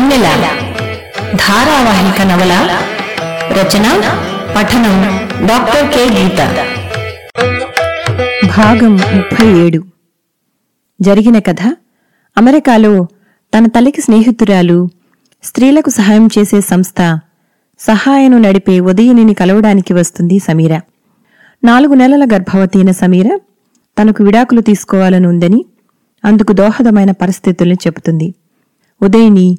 వెన్నెల. ధారావాహిక నవల రచన పఠనం డాక్టర్ కె. గీత. భాగం ముప్పై ఏడు. జరిగిన కథ అమెరికాలో తన తల్లికి స్నేహితురాలు స్త్రీలకు సహాయం చేసే సంస్థ సహాయను నడిపే ఉదయనిని కలవడానికి వస్తుంది సమీర. నాలుగు నెలల గర్భవతి అయిన సమీర తనకు విడాకులు తీసుకోవాలని ఉందని అందుకు దోహదమైన పరిస్థితుల్ని చెబుతుంది. ఉదయని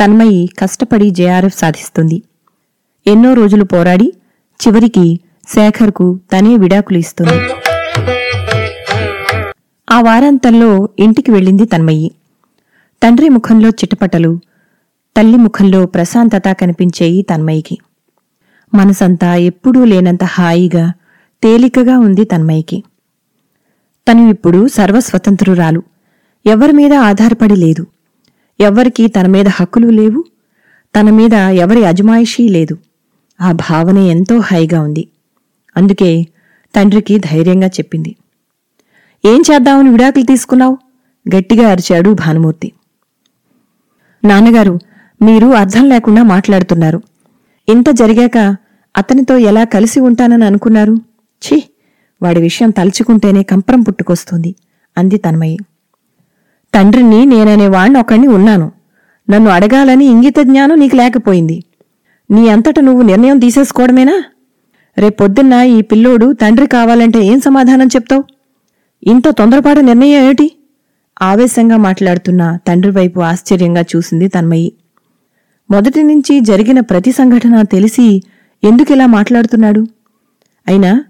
తన్మయి కష్టపడి జేఆర్ఎఫ్ సాధిస్తుంది. ఎన్నో రోజులు పోరాడి చివరికి శేఖర్కు తనే విడాకులు ఇస్తుంది. ఆ వారాంతంలో ఇంటికి వెళ్ళింది తన్మయ్యి తండ్రి ముఖంలో చిటపటలు తల్లి ముఖంలో ప్రశాంతత కనిపించేయి తన్మయికి. మనసంతా ఎప్పుడూ లేనంత హాయిగా తేలికగా ఉంది తన్మయికి. తను ఇప్పుడు సర్వస్వతంత్రురాలు. ఎవరి మీద ఆధారపడి లేదు. ఎవ్వరికీ తన మీద హక్కులు లేవు తన మీద ఎవరి అజమాయిషీ లేదు. ఆ భావన ఎంతో హైగా ఉంది. అందుకే తండ్రికి ధైర్యంగా చెప్పింది. ఏం చేద్దామని విడాకులు తీసుకున్నావు? గట్టిగా అరిచాడు భానుమూర్తి. నాన్నగారు మీరు అర్థం లేకుండా మాట్లాడుతున్నారు. ఇంత జరిగాక అతనితో ఎలా కలిసి ఉంటానని అనుకున్నారు? ఛీ! వాడి విషయం తలుచుకుంటేనే కంపరం పుట్టుకొస్తుంది అంది తన్మయ్యి తండ్రిని నేననే వాణ్ణి ఒకణ్ణి ఉన్నాను. నన్ను అడగాలని ఇంగిత జ్ఞానం నీకు లేకపోయింది. నీ అంతట నువ్వు నిర్ణయం తీసేసుకోవడమేనా? రేపొద్దున్న ఈ పిల్లోడు తండ్రి కావాలంటే ఏం సమాధానం చెప్తావు? ఇంత తొందరపాటు నిర్ణయం ఏమిటి? ఆవేశంగా మాట్లాడుతున్న తండ్రి వైపు ఆశ్చర్యంగా చూసింది తన్మయి. మొదటి నుంచి జరిగిన ప్రతి సంఘటన తెలిసి ఎందుకిలా మాట్లాడుతున్నాడు? అయినా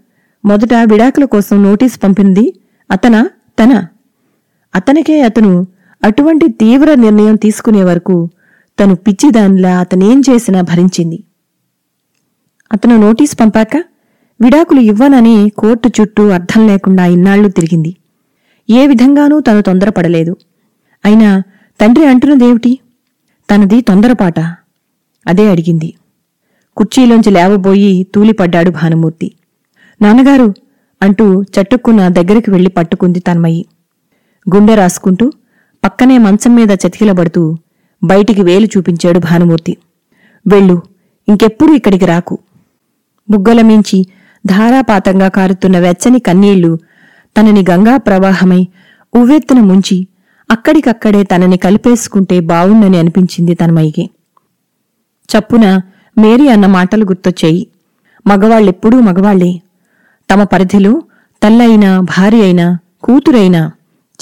మొదట విడాకుల కోసం నోటీస్ పంపింది అతనా తన? అతనికే అతను అటువంటి తీవ్ర నిర్ణయం తీసుకునే వరకు తను పిచ్చిదానిలా అతనేం చేసినా భరించింది. అతను నోటీస్ పంపాక విడాకులు ఇవ్వనని కోర్టు చుట్టూ అర్థం లేకుండా ఇన్నాళ్ళు తిరిగింది. ఏ విధంగానూ తను తొందరపడలేదు. అయినా తండ్రి అంటున్నదేమిటి? తనది తొందరపాట. అదే అడిగింది. కుర్చీలోంచి లేవబోయి తూలిపడ్డాడు భానుమూర్తి. నాన్నగారు అంటూ చట్టుక్కున్న దగ్గరికి వెళ్ళి పట్టుకుంది తన్మయి. గుండె రాసుకుంటూ పక్కనే మంచం మీద చతికిలబడుతూ బయటికి వేలు చూపించాడు భానుమూర్తి. వెళ్ళు ఇంకెప్పుడు ఇక్కడికి రాకు. బుగ్గల మించి ధారాపాతంగా కారుతున్న వెచ్చని కన్నీళ్ళు తనని గంగా ప్రవాహమై ఉవ్వెత్తున ముంచి అక్కడికక్కడే తనని కలిపేసుకుంటే బావుండని అనిపించింది తన్మయికి. చప్పున మేరీ అన్న మాటలు గుర్తొచ్చాయి. మగవాళ్ళెప్పుడూ మగవాళ్ళే తమ పరిధిలో తల్లయినా భార్య అయినా కూతురైనా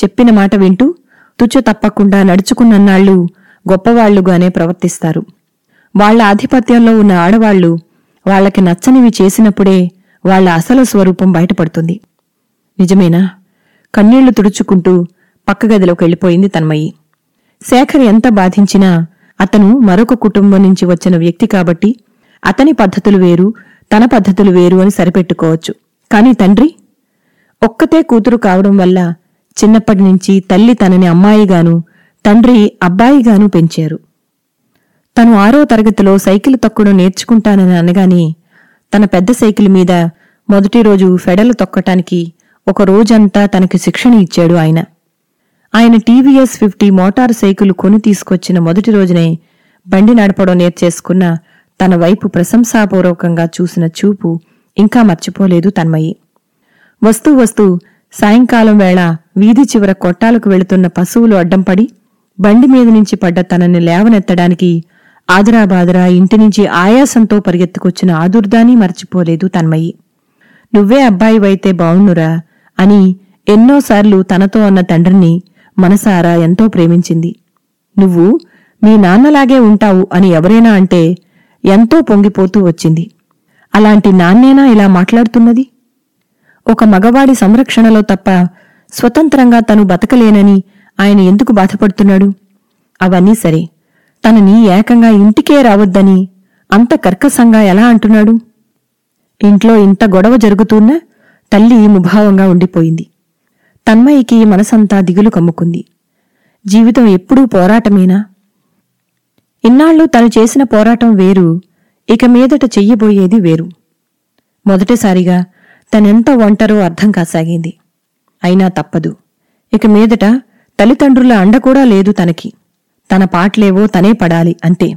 చెప్పిన మాట వింటూ తుచ్చ తప్పకుండా నడుచుకున్నన్నాళ్ళు గొప్పవాళ్ళుగానే ప్రవర్తిస్తారు. వాళ్ళ ఆధిపత్యంలో ఉన్న ఆడవాళ్ళు వాళ్ళకి నచ్చనివి చేసినప్పుడే వాళ్ళ అసలు స్వరూపం బయటపడుతుంది. నిజమేనా? కన్నీళ్ళు తుడుచుకుంటూ పక్క గదిలోకి వెళ్ళిపోయింది తన్మయి. శేఖర్ ఎంత బాధించినా అతను మరొక కుటుంబం నుంచి వచ్చిన వ్యక్తి కాబట్టి అతని పద్ధతులు వేరు తన పద్ధతులు వేరు అని సరిపెట్టుకోవచ్చు. కాని తండ్రి ఒక్కతే కూతురు కావడం వల్ల చిన్నప్పటి నుంచి తల్లి తనని అమ్మాయిగాను తండ్రి అబ్బాయిగాను పెంచారు. తను ఆరో తరగతిలో సైకిల్ తొక్కడం నేర్చుకుంటానని అనగానే తన పెద్ద సైకిల్ మీద మొదటి రోజు ఫెడలు తొక్కటానికి ఒక రోజంతా తనకి శిక్షణ ఇచ్చాడు ఆయన. ఆయన టీవీఎస్ ఫిఫ్టీ మోటారు సైకిల్ కొని తీసుకొచ్చిన మొదటి రోజునే బండి నడపడం నేర్చేసుకున్న తన వైపు ప్రశంసాపూర్వకంగా చూసిన చూపు ఇంకా మర్చిపోలేదు తన్మయి. వస్తూ వస్తూ సాయంకాలం వేళ వీధి చివర కొట్టాలకు వెళుతున్న పశువులు అడ్డంపడి బండి మీద నుంచి పడ్డ తనని లేవనెత్తడానికి ఆదరాబాదరా ఇంటి నుంచి ఆయాసంతో పరిగెత్తుకొచ్చిన ఆదుర్దాని మర్చిపోలేదు తన్మయి. నువ్వే అబ్బాయివైతే బావుణ్ణురా అని ఎన్నోసార్లు తనతో అన్న తండ్రిని మనసారా ఎంతో ప్రేమించింది. నువ్వు మీ నాన్నలాగే ఉంటావు అని ఎవరైనా అంటే ఎంతో పొంగిపోతూ వచ్చింది. అలాంటి నాన్నేనా ఇలా మాట్లాడుతున్నది? ఒక మగవాడి సంరక్షణలో తప్ప స్వతంత్రంగా తను బతకలేనని ఆయన ఎందుకు బాధపడుతున్నాడు? అవన్నీ సరే. తనని ఏకంగా ఇంటికే రావద్దని అంత కర్కశంగా ఎలా అంటున్నాడు? ఇంట్లో ఇంత గొడవ జరుగుతున్నా తల్లి ముభావంగా ఉండిపోయింది. తన్మయికి మనసంతా దిగులు కమ్ముకుంది. జీవితం ఎప్పుడూ పోరాటమేనా? ఇన్నాళ్ళు తను చేసిన పోరాటం వేరు ఇక మీదట చెయ్యబోయేది వేరు. మొదటిసారిగా తనెంత ఒంటరో అర్థం కాసాగింది. అయినా తప్పదు. ఇక మీదట తల్లిదండ్రుల అండ కూడా లేదు తనకి. తన పాటలేవో తనే పడాలి అంతే.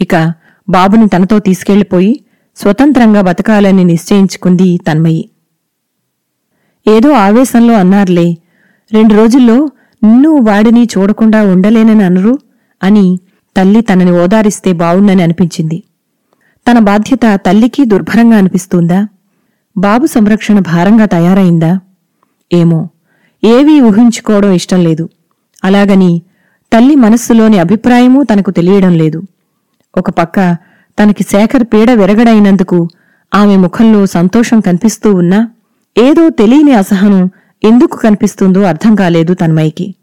ఇక బాబుని తనతో తీసుకెళ్ళిపోయి స్వతంత్రంగా బతకాలని నిశ్చయించుకుంది తన్మయి. ఏదో ఆవేశంలో అన్నారులే రెండు రోజుల్లో నిన్ను వాడిని చూడకుండా ఉండలేనని అనరు అని తల్లి తనని ఓదారిస్తే బావుండని అనిపించింది. తన బాధ్యత తల్లికి దుర్భరంగా అనిపిస్తుందా? బాబు సంరక్షణ భారంగా తయారైందా? ఏమో? ఏవీ ఊహించుకోవడం ఇష్టం లేదు. అలాగని తల్లి మనస్సులోని అభిప్రాయమూ తనకు తెలియడం లేదు. ఒక పక్క తనకి శేఖర్ పీడ విరగడైనందుకు ఆమె ముఖంలో సంతోషం కనిపిస్తూ ఉన్నా ఏదో తెలియని అసహనం ఎందుకు కనిపిస్తుందో అర్థం కాలేదు తన్మయికి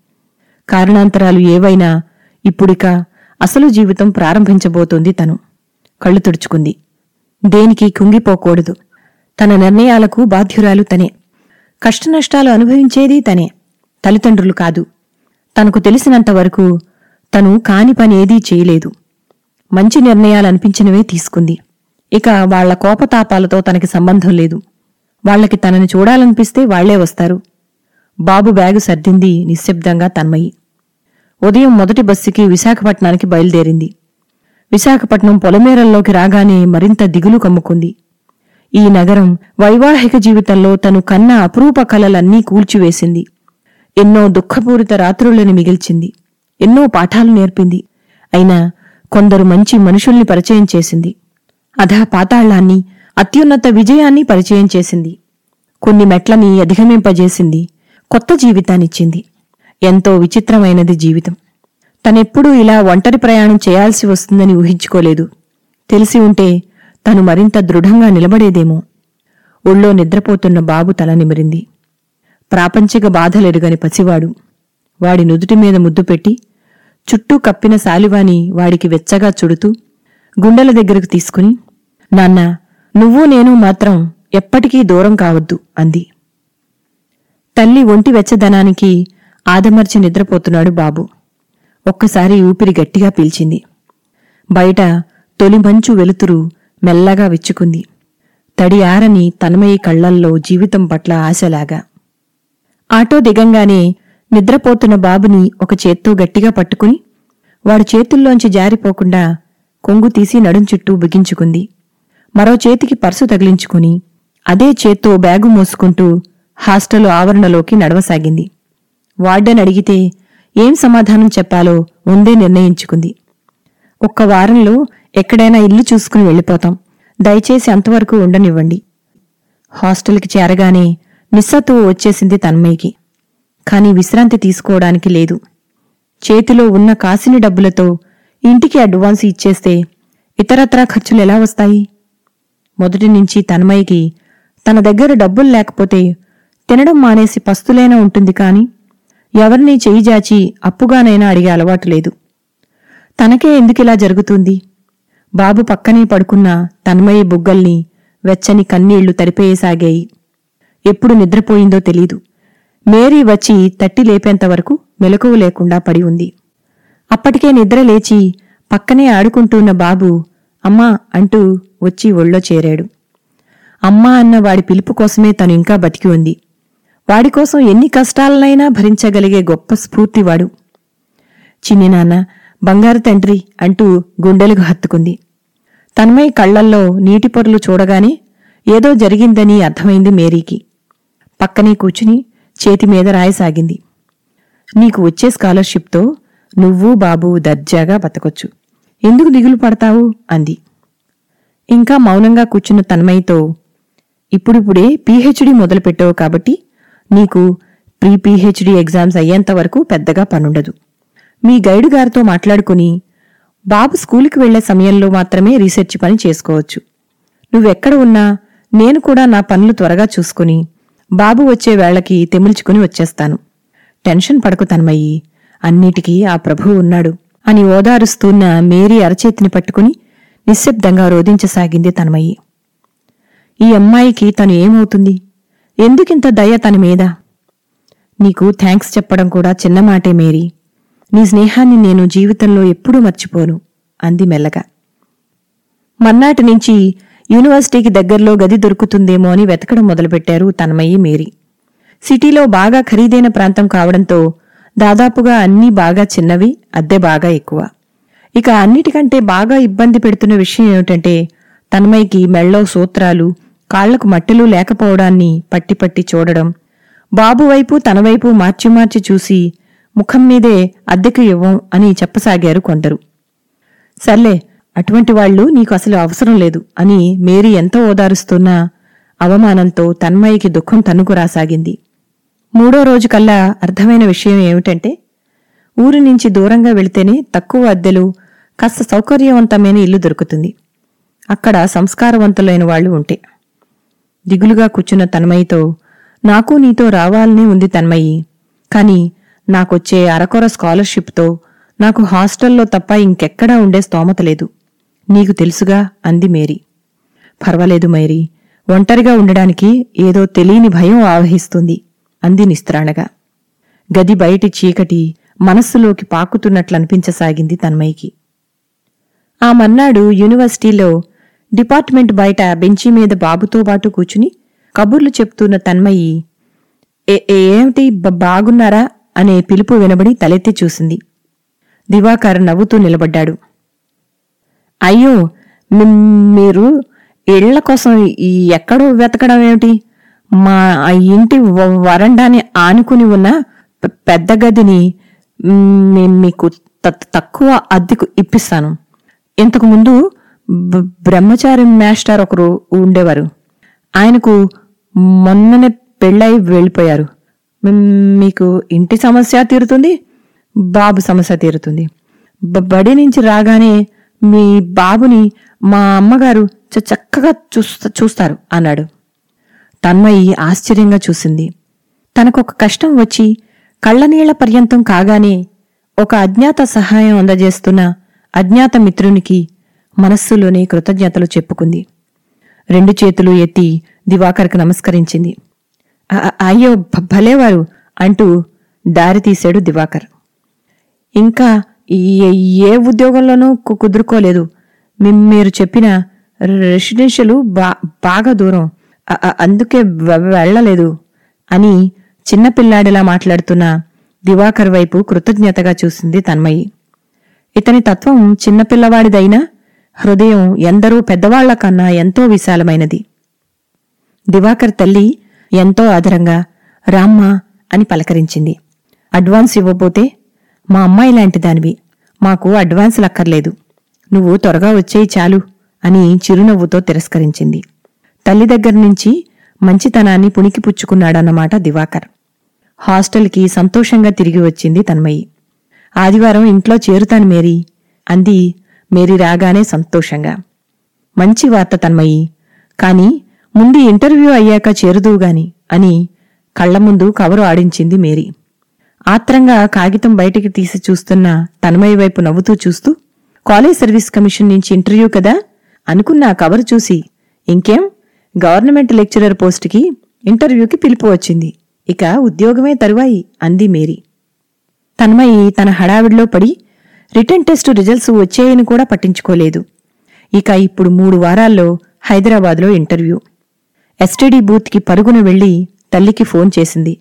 కారణాంతరాలు ఏవైనా ఇప్పుడిక అసలు జీవితం ప్రారంభించబోతోంది తను. కళ్ళు తుడుచుకుంది. దేనికి కుంగిపోకూడదు. తన నిర్ణయాలకు బాధ్యురాలు తనే. కష్టనష్టాలు అనుభవించేది తనే. తల్లిదండ్రులు కాదు. తనకు తెలిసినంతవరకు తను కాని పని ఏదీ చేయలేదు. మంచి నిర్ణయాలనిపించినవే తీసుకుంది. ఇక వాళ్ళ కోపతాపాలతో తనకి సంబంధం లేదు. వాళ్ళకి తనని చూడాలనిపిస్తే వాళ్ళే వస్తారు. బాబు బ్యాగు సర్దింది నిశ్శబ్దంగా తన్మయి. ఉదయం మొదటి బస్సుకి విశాఖపట్నానికి బయలుదేరింది. విశాఖపట్నం పొలమేరల్లోకి రాగానే మరింత దిగులు కమ్ముకుంది. ఈ నగరం వైవాహిక జీవితంలో తను కన్న అపురూప కలలన్నీ కూల్చివేసింది. ఎన్నో దుఃఖపూరిత రాత్రులను మిగిల్చింది. ఎన్నో పాఠాలు నేర్పింది. అయినా కొందరు మంచి మనుషుల్ని పరిచయం చేసింది. అధా పాతాళాన్ని అత్యున్నత విజయాన్ని పరిచయం చేసింది. కొన్ని మెట్లని అధిగమింపజేసింది. కొత్త జీవితాన్నిచ్చింది. ఎంతో విచిత్రమైనది జీవితం. తనెప్పుడూ ఇలా ఒంటరి ప్రయాణం చేయాల్సి వస్తుందని ఊహించుకోలేదు. తెలిసి ఉంటే తను మరింత దృఢంగా నిలబడేదేమో. ఒళ్ళో నిద్రపోతున్న బాబు తల నిమిరింది. ప్రాపంచిక బాధలెరుగని పసివాడు. వాడి నుదుటి మీద ముద్దు పెట్టి చుట్టూ కప్పిన శాలివాని వాడికి వెచ్చగా చుడుతూ గుండెల దగ్గరకు తీసుకుని నాన్న నువ్వు నేను మాత్రం ఎప్పటికీ దూరం కావద్దు అంది. తల్లి ఒంటి వెచ్చదనానికి ఆదమర్చి నిద్రపోతున్నాడు బాబు. ఒక్కసారి ఊపిరి గట్టిగా పీల్చింది. బయట తొలి మంచు వెలుతురు మెల్లగా విచ్చుకుంది. తడి ఆరని తన్మయి కళ్ళల్లో జీవితం పట్ల ఆశలాగా. ఆటో దిగంగానే నిద్రపోతున్న బాబుని ఒక చేత్తో గట్టిగా పట్టుకుని వాడి చేతుల్లోంచి జారిపోకుండా కొంగు తీసి నడుం చుట్టూ బిగించుకుంది. మరో చేతికి పర్సు తగిలించుకుని అదే చేత్తో బ్యాగు మోసుకుంటూ హాస్టల్ ఆవరణలోకి నడవసాగింది. వార్డెన్ అడిగితే ఏం సమాధానం చెప్పాలో ముందే నిర్ణయించుకుంది. ఒక్క వారంలో ఎక్కడైనా ఇల్లు చూసుకుని వెళ్ళిపోతాం. దయచేసి అంతవరకు ఉండనివ్వండి. హాస్టల్కి చేరగానే నిస్సత్తువు వచ్చేసింది తన్మయ్యకి. కాని విశ్రాంతి తీసుకోవడానికి లేదు. చేతిలో ఉన్న కాసిని డబ్బులతో ఇంటికి అడ్వాన్స్ ఇచ్చేస్తే ఇతరత్రా ఖర్చులు ఎలా వస్తాయి? మొదటి నుంచి తన్మయ్యకి తన దగ్గర డబ్బులు లేకపోతే తినడం మానేసి పస్తులైనా ఉంటుంది కాని ఎవరినీ చేయిజాచి అప్పుగానైనా అడిగే అలవాటు లేదు. తనకే ఎందుకిలా జరుగుతుంది? బాబు పక్కనే పడుకున్న తన్మయ బుగ్గల్ని వెచ్చని కన్నీళ్ళు తడిపేయసాగాయి. ఎప్పుడు నిద్రపోయిందో తెలీదు. మేరీ వచ్చి తట్టి లేపేంతవరకు మెలకువ లేకుండా పడి ఉంది. అప్పటికే నిద్ర లేచి పక్కనే ఆడుకుంటున్న బాబు అమ్మా అంటూ వచ్చి ఒళ్ళో చేరాడు. అమ్మా అన్న వాడి పిలుపు కోసమే తను ఇంకా బతికి ఉంది. వాడికోసం ఎన్ని కష్టాలనైనా భరించగలిగే గొప్ప స్ఫూర్తివాడు. చిన్ని నాన్న బంగారు తండ్రి అంటూ గుండెలకు హత్తుకుంది. తన్మయ్ కళ్ళల్లో నీటి పొరలు చూడగానే ఏదో జరిగిందని అర్థమైంది మేరీకి. పక్కనే కూచుని చేతి మీద రాయసాగింది. నీకు వచ్చే స్కాలర్షిప్తో నువ్వు బాబు దర్జాగా బతకొచ్చు. ఎందుకు దిగులు పడతావు? అంది. ఇంకా మౌనంగా కూర్చున్న తన్మయ్యతో ఇప్పుడిప్పుడే పీహెచ్డీ మొదలుపెట్టావు కాబట్టి నీకు ప్రీ పీహెచ్డీ ఎగ్జామ్స్ అయ్యేంత వరకు పెద్దగా పనుండదు. మీ గైడు గారితో మాట్లాడుకుని బాబు స్కూలుకి వెళ్ళే సమయంలో మాత్రమే రీసెర్చ్ పని చేసుకోవచ్చు. నువ్వెక్కడ ఉన్నా నేను కూడా నా పనులు త్వరగా చూసుకుని బాబు వచ్చే వేళకి తెమిల్చుకుని వచ్చేస్తాను. టెన్షన్ పడకు తన్మయ్యి అన్నిటికీ ఆ ప్రభువు ఉన్నాడు అని ఓదారుస్తున్న మేరీ అరచేతిని పట్టుకుని నిశ్శబ్దంగా రోధించసాగింది తన్మయ్యి. ఈ అమ్మాయికి తను ఏమవుతుంది? ఎందుకింత దయ తన మీద? నీకు థ్యాంక్స్ చెప్పడం కూడా చిన్న మాటే మేరీ. నీ స్నేహాన్ని నేను జీవితంలో ఎప్పుడూ మర్చిపోను అంది మెల్లగా. మర్నాటి నుంచి యూనివర్సిటీకి దగ్గరలో గది దొరుకుతుందేమో అని వెతకడం మొదలుపెట్టారు తన్మయ్యి మేరీ. సిటీలో బాగా ఖరీదైన ప్రాంతం కావడంతో దాదాపుగా అన్నీ బాగా చిన్నవి అద్దె బాగా ఎక్కువ. ఇక అన్నిటికంటే బాగా ఇబ్బంది పెడుతున్న విషయం ఏమిటంటే తన్మయ్యకి మెళ్ళో సూత్రాలు కాళ్ళకు మట్టెలు లేకపోవడాన్ని పట్టి పట్టి చూడడం బాబు వైపు తన వైపు మార్చి మార్చి చూసి ముఖం మీదే అద్దెకు ఇవ్వం అని చెప్పసాగారు కొందరు. సర్లే అటువంటి వాళ్ళు నీకు అసలు అవసరం లేదు అని మేరీ ఎంతో ఓదారుస్తున్నా అవమానంతో తన్మయ్యకి దుఃఖం తన్నుకురాసాగింది మూడో రోజు కల్లా అర్థమైన విషయం ఏమిటంటే ఊరి నుంచి దూరంగా వెళితేనే తక్కువ అద్దెలు కాస్త సౌకర్యవంతమైన ఇల్లు దొరుకుతుంది. అక్కడ సంస్కారవంతులైన వాళ్ళు ఉంటే. దిగులుగా కూర్చున్న తన్మయ్యతో నాకు నీతో రావాలనే ఉంది తన్మయ్యి కాని నాకొచ్చే అరకొర స్కాలర్షిప్తో నాకు హాస్టల్లో తప్ప ఇంకెక్కడా ఉండే స్తోమత లేదు. నీకు తెలుసుగా? అంది మేరీ. పర్వాలేదు మేరీ. ఒంటరిగా ఉండడానికి ఏదో తెలియని భయం ఆవహిస్తుంది అంది నిస్త్రాణగా. గది బయటి చీకటి మనస్సులోకి పాకుతున్నట్లనిపించసాగింది తన్మయికి ఆ మన్నాడు యూనివర్సిటీలో డిపార్ట్మెంట్ బయట బెంచి మీద బాబుతో పాటు కూచుని కబుర్లు చెప్తున్న తన్మయ్యి ఏమిటి? బాగున్నారా? అనే పిలుపు వినబడి తలెత్తి చూసింది. దివాకర్ నవ్వుతూ నిలబడ్డాడు. అయ్యో మీరు ఇళ్ళ కోసం ఎక్కడో వెతకడం ఏమిటి? మా ఆ ఇంటి వ- వరండాని ఆనుకుని ఉన్న పెద్ద గదిని మ్, మీకు తక్కువ అద్దెకు ఇప్పిస్తాను. ఇంతకు ముందు బ్రహ్మచారి మాస్టర్ ఒకరు ఉండేవారు. ఆయనకు మొన్ననే పెళ్ళై వెళ్ళిపోయారు. మీకు ఇంటి సమస్య తీరుతుంది బాబు సమస్య తీరుతుంది. బడి నుంచి రాగానే మీ బాబుని మా అమ్మగారు చ- చక్కగా చూస్త చూస్తారు అన్నాడు. తన్మయి ఆశ్చర్యంగా చూసింది. తనకొక కష్టం వచ్చి కళ్ళనీళ్ళ పర్యంతం కాగానే ఒక అజ్ఞాత సహాయం అందజేస్తున్న అజ్ఞాత మిత్రునికి మనస్సులోనే కృతజ్ఞతలు చెప్పుకుంది. రెండు చేతులు ఎత్తి దివాకర్కు నమస్కరించింది. అయ్యో భలేవారు అంటూ దారి తీశాడు దివాకర్. ఇంకా ఏ- ఉద్యోగంలోనూ కుదురుకోలేదు. మీరు చెప్పిన రెసిడెన్షియల్ బా బాగా దూరం. అందుకే వె- వెళ్ళలేదు అని చిన్నపిల్లాడిలా మాట్లాడుతున్న దివాకర్ వైపు కృతజ్ఞతగా చూసింది తన్మయి. ఇతని తత్వం చిన్నపిల్లవాడిదైనా హృదయం ఎందరూ పెద్దవాళ్ళ కన్నా ఎంతో విశాలమైనది. దివాకర్ తల్లి ఎంతో ఆదరంగా రామ్మా అని పలకరించింది. అడ్వాన్స్ ఇవ్వబోతే మా అమ్మాయి లాంటి దానివి. మాకు అడ్వాన్స్ లక్కర్లేదు. నువ్వు త్వరగా వచ్చేయి చాలు అని చిరునవ్వుతో తిరస్కరించింది. తల్లి దగ్గర నుంచి మంచితనాన్ని పుణికిపుచ్చుకున్నాడన్నమాట దివాకర్. హాస్టల్కి సంతోషంగా తిరిగి వచ్చింది తన్మయి. ఆదివారం ఇంట్లో చేరుతాను మేరీ అంది మేరీ రాగానే సంతోషంగా. మంచి వార్త తన్మయి. కానీ ముందు ఇంటర్వ్యూ అయ్యాక చేరుదువుగాని అని కళ్ళ ముందు కవరు ఆడించింది మేరీ. ఆత్రంగా కాగితం బయటికి తీసి చూస్తున్న తన్మయ్య వైపు నవ్వుతూ చూస్తూ కాలేజ్ సర్వీస్ కమిషన్ నుంచి ఇంటర్వ్యూ కదా అనుకున్న ఆ కవరు చూసి ఇంకేం? గవర్నమెంట్ లెక్చరర్ పోస్టుకి ఇంటర్వ్యూకి పిలుపు వచ్చింది. ఇక ఉద్యోగమే తరువాయి అంది మేరీ. తన్మయి తన హడావిడిలో పడి రిటర్న్ టెస్ట్ రిజల్ట్స్ వచ్చాయని కూడా పట్టించుకోలేదు. ఇక ఇప్పుడు మూడు వారాల్లో హైదరాబాద్లో ఇంటర్వ్యూ. ఎస్టీడీ బూత్కి పరుగున వెళ్ళి తల్లికి ఫోన్ చేసింది.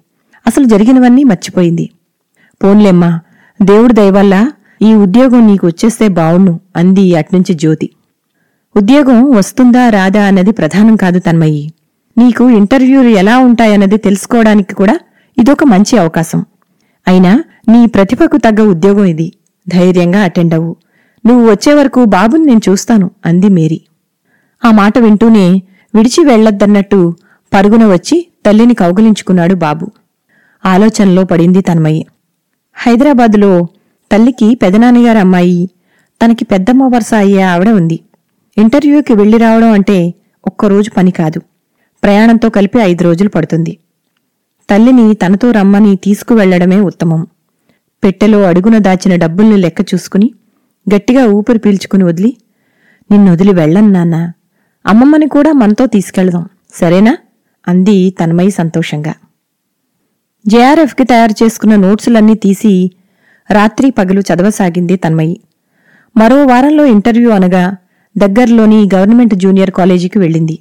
అసలు జరిగినవన్నీ మర్చిపోయింది. పోన్లేమ్మా దేవుడి దయవల్ల ఈ ఉద్యోగం నీకు వచ్చేస్తే బావుణ్ణు అంది అట్నుంచి జ్యోతి. ఉద్యోగం వస్తుందా రాదా అన్నది ప్రధానం కాదు తన్మయ్యి. నీకు ఇంటర్వ్యూలు ఎలా ఉంటాయన్నది తెలుసుకోవడానికి కూడా ఇదొక మంచి అవకాశం. అయినా నీ ప్రతిభకు తగ్గ ఉద్యోగం ఇది. ధైర్యంగా అటెండ్ అవ్వు. నువ్వు వచ్చే వరకు బాబుని నేను చూస్తాను అంది మేరీ. ఆ మాట వింటూనే విడిచి వెళ్ళొద్దన్నట్టు పరుగున వచ్చి తల్లిని కౌగిలించుకున్నాడు బాబు. ఆలోచనలో పడింది తన్మయ్యి హైదరాబాదులో తల్లికి పెదనాన్నగారు అమ్మాయి తనకి పెద్దమ్మ వరుస అయ్యే ఆవిడ ఉంది. ఇంటర్వ్యూకి వెళ్ళి రావడం అంటే ఒక్కరోజు పని కాదు. ప్రయాణంతో కలిపి ఐదు రోజులు పడుతుంది. తల్లిని తనతో రమ్మని తీసుకువెళ్ళడమే ఉత్తమం. పెట్టెలో అడుగున దాచిన డబ్బుల్ని లెక్క చూసుకుని గట్టిగా ఊపిరి పీల్చుకుని వదిలి నిన్నొదిలి వెళ్ళను నాన్న. అమ్మమ్మని కూడా మనతో తీసుకెళ్దాం. సరేనా? అంది తన్మయి సంతోషంగా. జేఆర్ఎఫ్కి తయారు చేసుకున్న నోట్సులన్నీ తీసి రాత్రి పగలు చదవసాగింది తన్మయి. మరో వారంలో ఇంటర్వ్యూ అనగా దగ్గర్లోని గవర్నమెంట్ జూనియర్ కాలేజీకి వెళ్ళింది.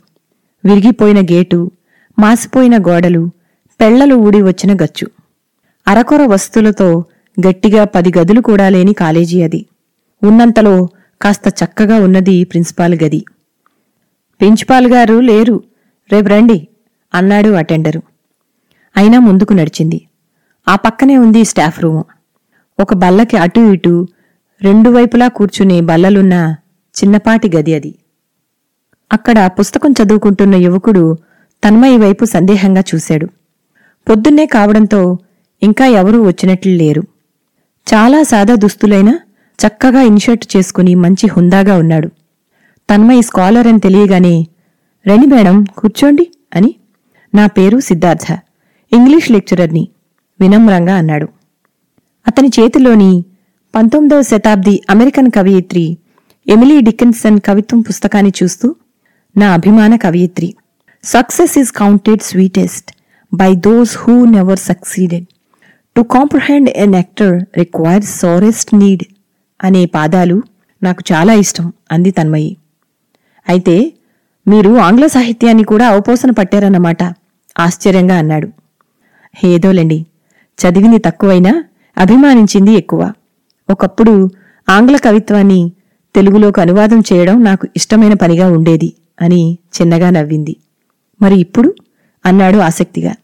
విరిగిపోయిన గేటు మాసిపోయిన గోడలు పెళ్ళలు ఊడి వచ్చిన గచ్చు. అరకొర వస్తువులతో గట్టిగా పది గదులు కూడా లేని కాలేజీ అది. ఉన్నంతలో కాస్త చక్కగా ఉన్నది ప్రిన్సిపాల్ గది. ప్రిన్సిపాల్ గారు లేరు. రేపు రండి అన్నాడు అటెండరు అయినా ముందుకు నడిచింది. ఆ పక్కనే ఉంది స్టాఫ్ రూము. ఒక బల్లకి అటూ ఇటూ రెండు వైపులా కూర్చునే బల్లలున్న చిన్నపాటి గది అది. అక్కడ పుస్తకం చదువుకుంటున్న యువకుడు తన్మయి వైపు సందేహంగా చూశాడు. పొద్దున్నే కావడంతో ఇంకా ఎవరూ వచ్చినట్లు లేరు. చాలా సాదా దుస్తులైనా చక్కగా ఇన్షర్ట్ చేసుకుని మంచి హుందాగా ఉన్నాడు. తన్మయి స్కాలర్ అని తెలియగానే రండి మేడం కూర్చోండి అని. నా పేరు సిద్ధార్థ ఇంగ్లీష్ లెక్చరర్ని వినమ్రంగా అన్నాడు. అతని చేతిలోని పంతొమ్మిదవ శతాబ్ది అమెరికన్ కవయిత్రి ఎమిలీ డికిన్సన్ కవిత్వం పుస్తకాన్ని చూస్తూ నా అభిమాన కవయిత్రి success is counted sweetest by those who never succeeded. To comprehend a nectar requires sorest need అనే పాదాలు నాకు చాలా ఇష్టం అంది తన్మయి. అయితే మీరు ఆంగ్ల సాహిత్యాన్ని కూడా అవపోసన పట్టారన్నమాట. ఆశ్చర్యంగా అన్నాడు. ఏదోలేండి చదివింది తక్కువైనా అభిమానించింది ఎక్కువ. ఒకప్పుడు ఆంగ్ల కవిత్వాన్ని తెలుగులోకి అనువాదం చేయడం నాకు ఇష్టమైన పనిగా ఉండేది అని చిన్నగా నవ్వింది. మరి ఇప్పుడు? అన్నాడు ఆసక్తిగా.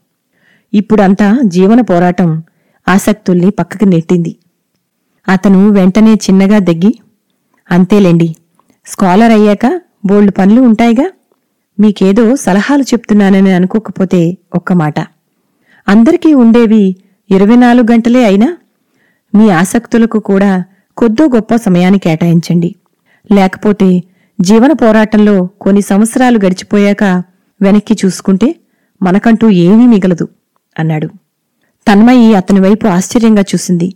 ఇప్పుడంతా జీవన పోరాటం ఆసక్తుల్ని పక్కకి నెట్టింది. అతను వెంటనే చిన్నగా దగ్గి అంతేలేండి స్కాలర్ అయ్యాక బోల్డ్ పనులు ఉంటాయిగా? మీకేదో సలహాలు చెప్తున్నానని అనుకోకపోతే ఒక్క మాట. అందరికీ ఉండేవి ఇరవై నాలుగు గంటలే అయినా మీ ఆసక్తులకు కూడా కొద్దో గొప్ప సమయాన్ని కేటాయించండి. లేకపోతే జీవన పోరాటంలో కొన్ని సంవత్సరాలు గడిచిపోయాక వెనక్కి చూసుకుంటే మనకంటూ ఏమీ మిగలదు అన్నాడు. తన్మయి అతని వైపు ఆశ్చర్యంగా చూసింది.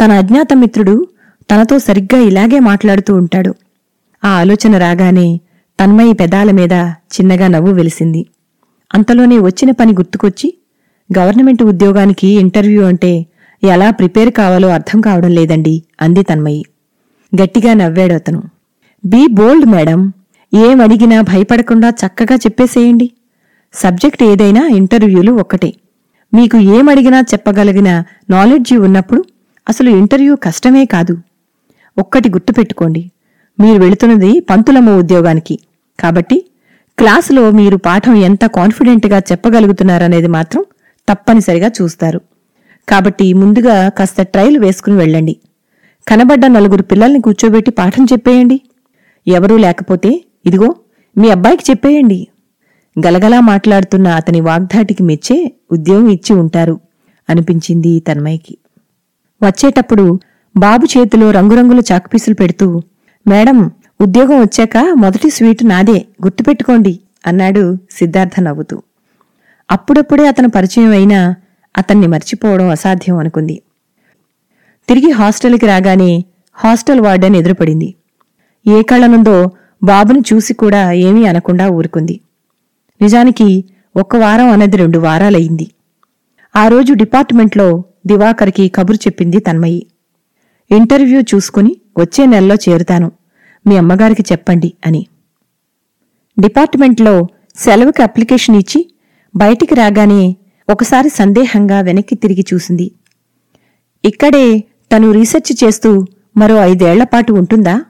తన అజ్ఞాత మిత్రుడు తనతో సరిగ్గా ఇలాగే మాట్లాడుతూ ఉంటాడు. ఆ ఆలోచన రాగానే తన్మయి పెదాల మీద చిన్నగా నవ్వు వెలిసింది. అంతలోనే వచ్చిన పని గుర్తుకొచ్చి గవర్నమెంట్ ఉద్యోగానికి ఇంటర్వ్యూ అంటే ఎలా ప్రిపేర్ కావాలో అర్థం కావడం లేదండి అంది తన్మయి. గట్టిగా నవ్వాడు అతను. Be bold madam. ఏమడిగినా భయపడకుండా చక్కగా చెప్పేసేయండి. సబ్జెక్ట్ ఏదైనా ఇంటర్వ్యూలు ఒక్కటే. మీకు ఏమడిగినా చెప్పగలిగిన నాలెడ్జి ఉన్నప్పుడు అసలు ఇంటర్వ్యూ కష్టమే కాదు. ఒక్కటి గుర్తుపెట్టుకోండి. మీరు వెళుతున్నది పంతులమ్మ ఉద్యోగానికి. కాబట్టి క్లాసులో మీరు పాఠం ఎంత కాన్ఫిడెంట్గా చెప్పగలుగుతున్నారనేది మాత్రం తప్పనిసరిగా చూస్తారు. కాబట్టి ముందుగా కాస్త ట్రయల్ వేసుకుని వెళ్ళండి. కనబడ్డ నలుగురు పిల్లల్ని కూర్చోబెట్టి పాఠం చెప్పేయండి. ఎవరూ లేకపోతే ఇదిగో మీ అబ్బాయికి చెప్పేయండి. గలగలా మాట్లాడుతున్న అతని వాగ్ధాటికి మెచ్చే ఉద్యోగం ఇచ్చి ఉంటారు అనిపించింది తన్మయ్యకి. వచ్చేటప్పుడు బాబు చేతిలో రంగురంగుల చాకుపీసులు పెడుతూ మేడం ఉద్యోగం వచ్చాక మొదటి స్వీటు నాదే గుర్తుపెట్టుకోండి అన్నాడు సిద్ధార్థ నవ్వుతూ. అప్పుడప్పుడే అతను పరిచయం అయినా అతన్ని మర్చిపోవడం అసాధ్యం అనుకుంది. తిరిగి హాస్టల్కి రాగానే హాస్టల్ వార్డెన్ ఎదురుపడింది. ఏ కళ్ళనుందో బాబుని చూసి కూడా ఏమీ అనకుండా ఊరుకుంది. నిజానికి ఒక్క వారం అన్నది రెండు వారాలయింది ఆ రోజు డిపార్ట్మెంట్లో దివాకర్కి కబురు చెప్పింది తన్మయి. ఇంటర్వ్యూ చూసుకుని వచ్చే నెలలో చేరుతాను. మీ అమ్మగారికి చెప్పండి అని. డిపార్ట్మెంట్లో సెలవుకి అప్లికేషన్ ఇచ్చి బయటికి రాగానే ఒకసారి సందేహంగా వెనక్కి తిరిగి చూసింది. ఇక్కడే తను రీసెర్చ్ చేస్తూ మరో ఐదేళ్ళపాటు ఉంటుందా?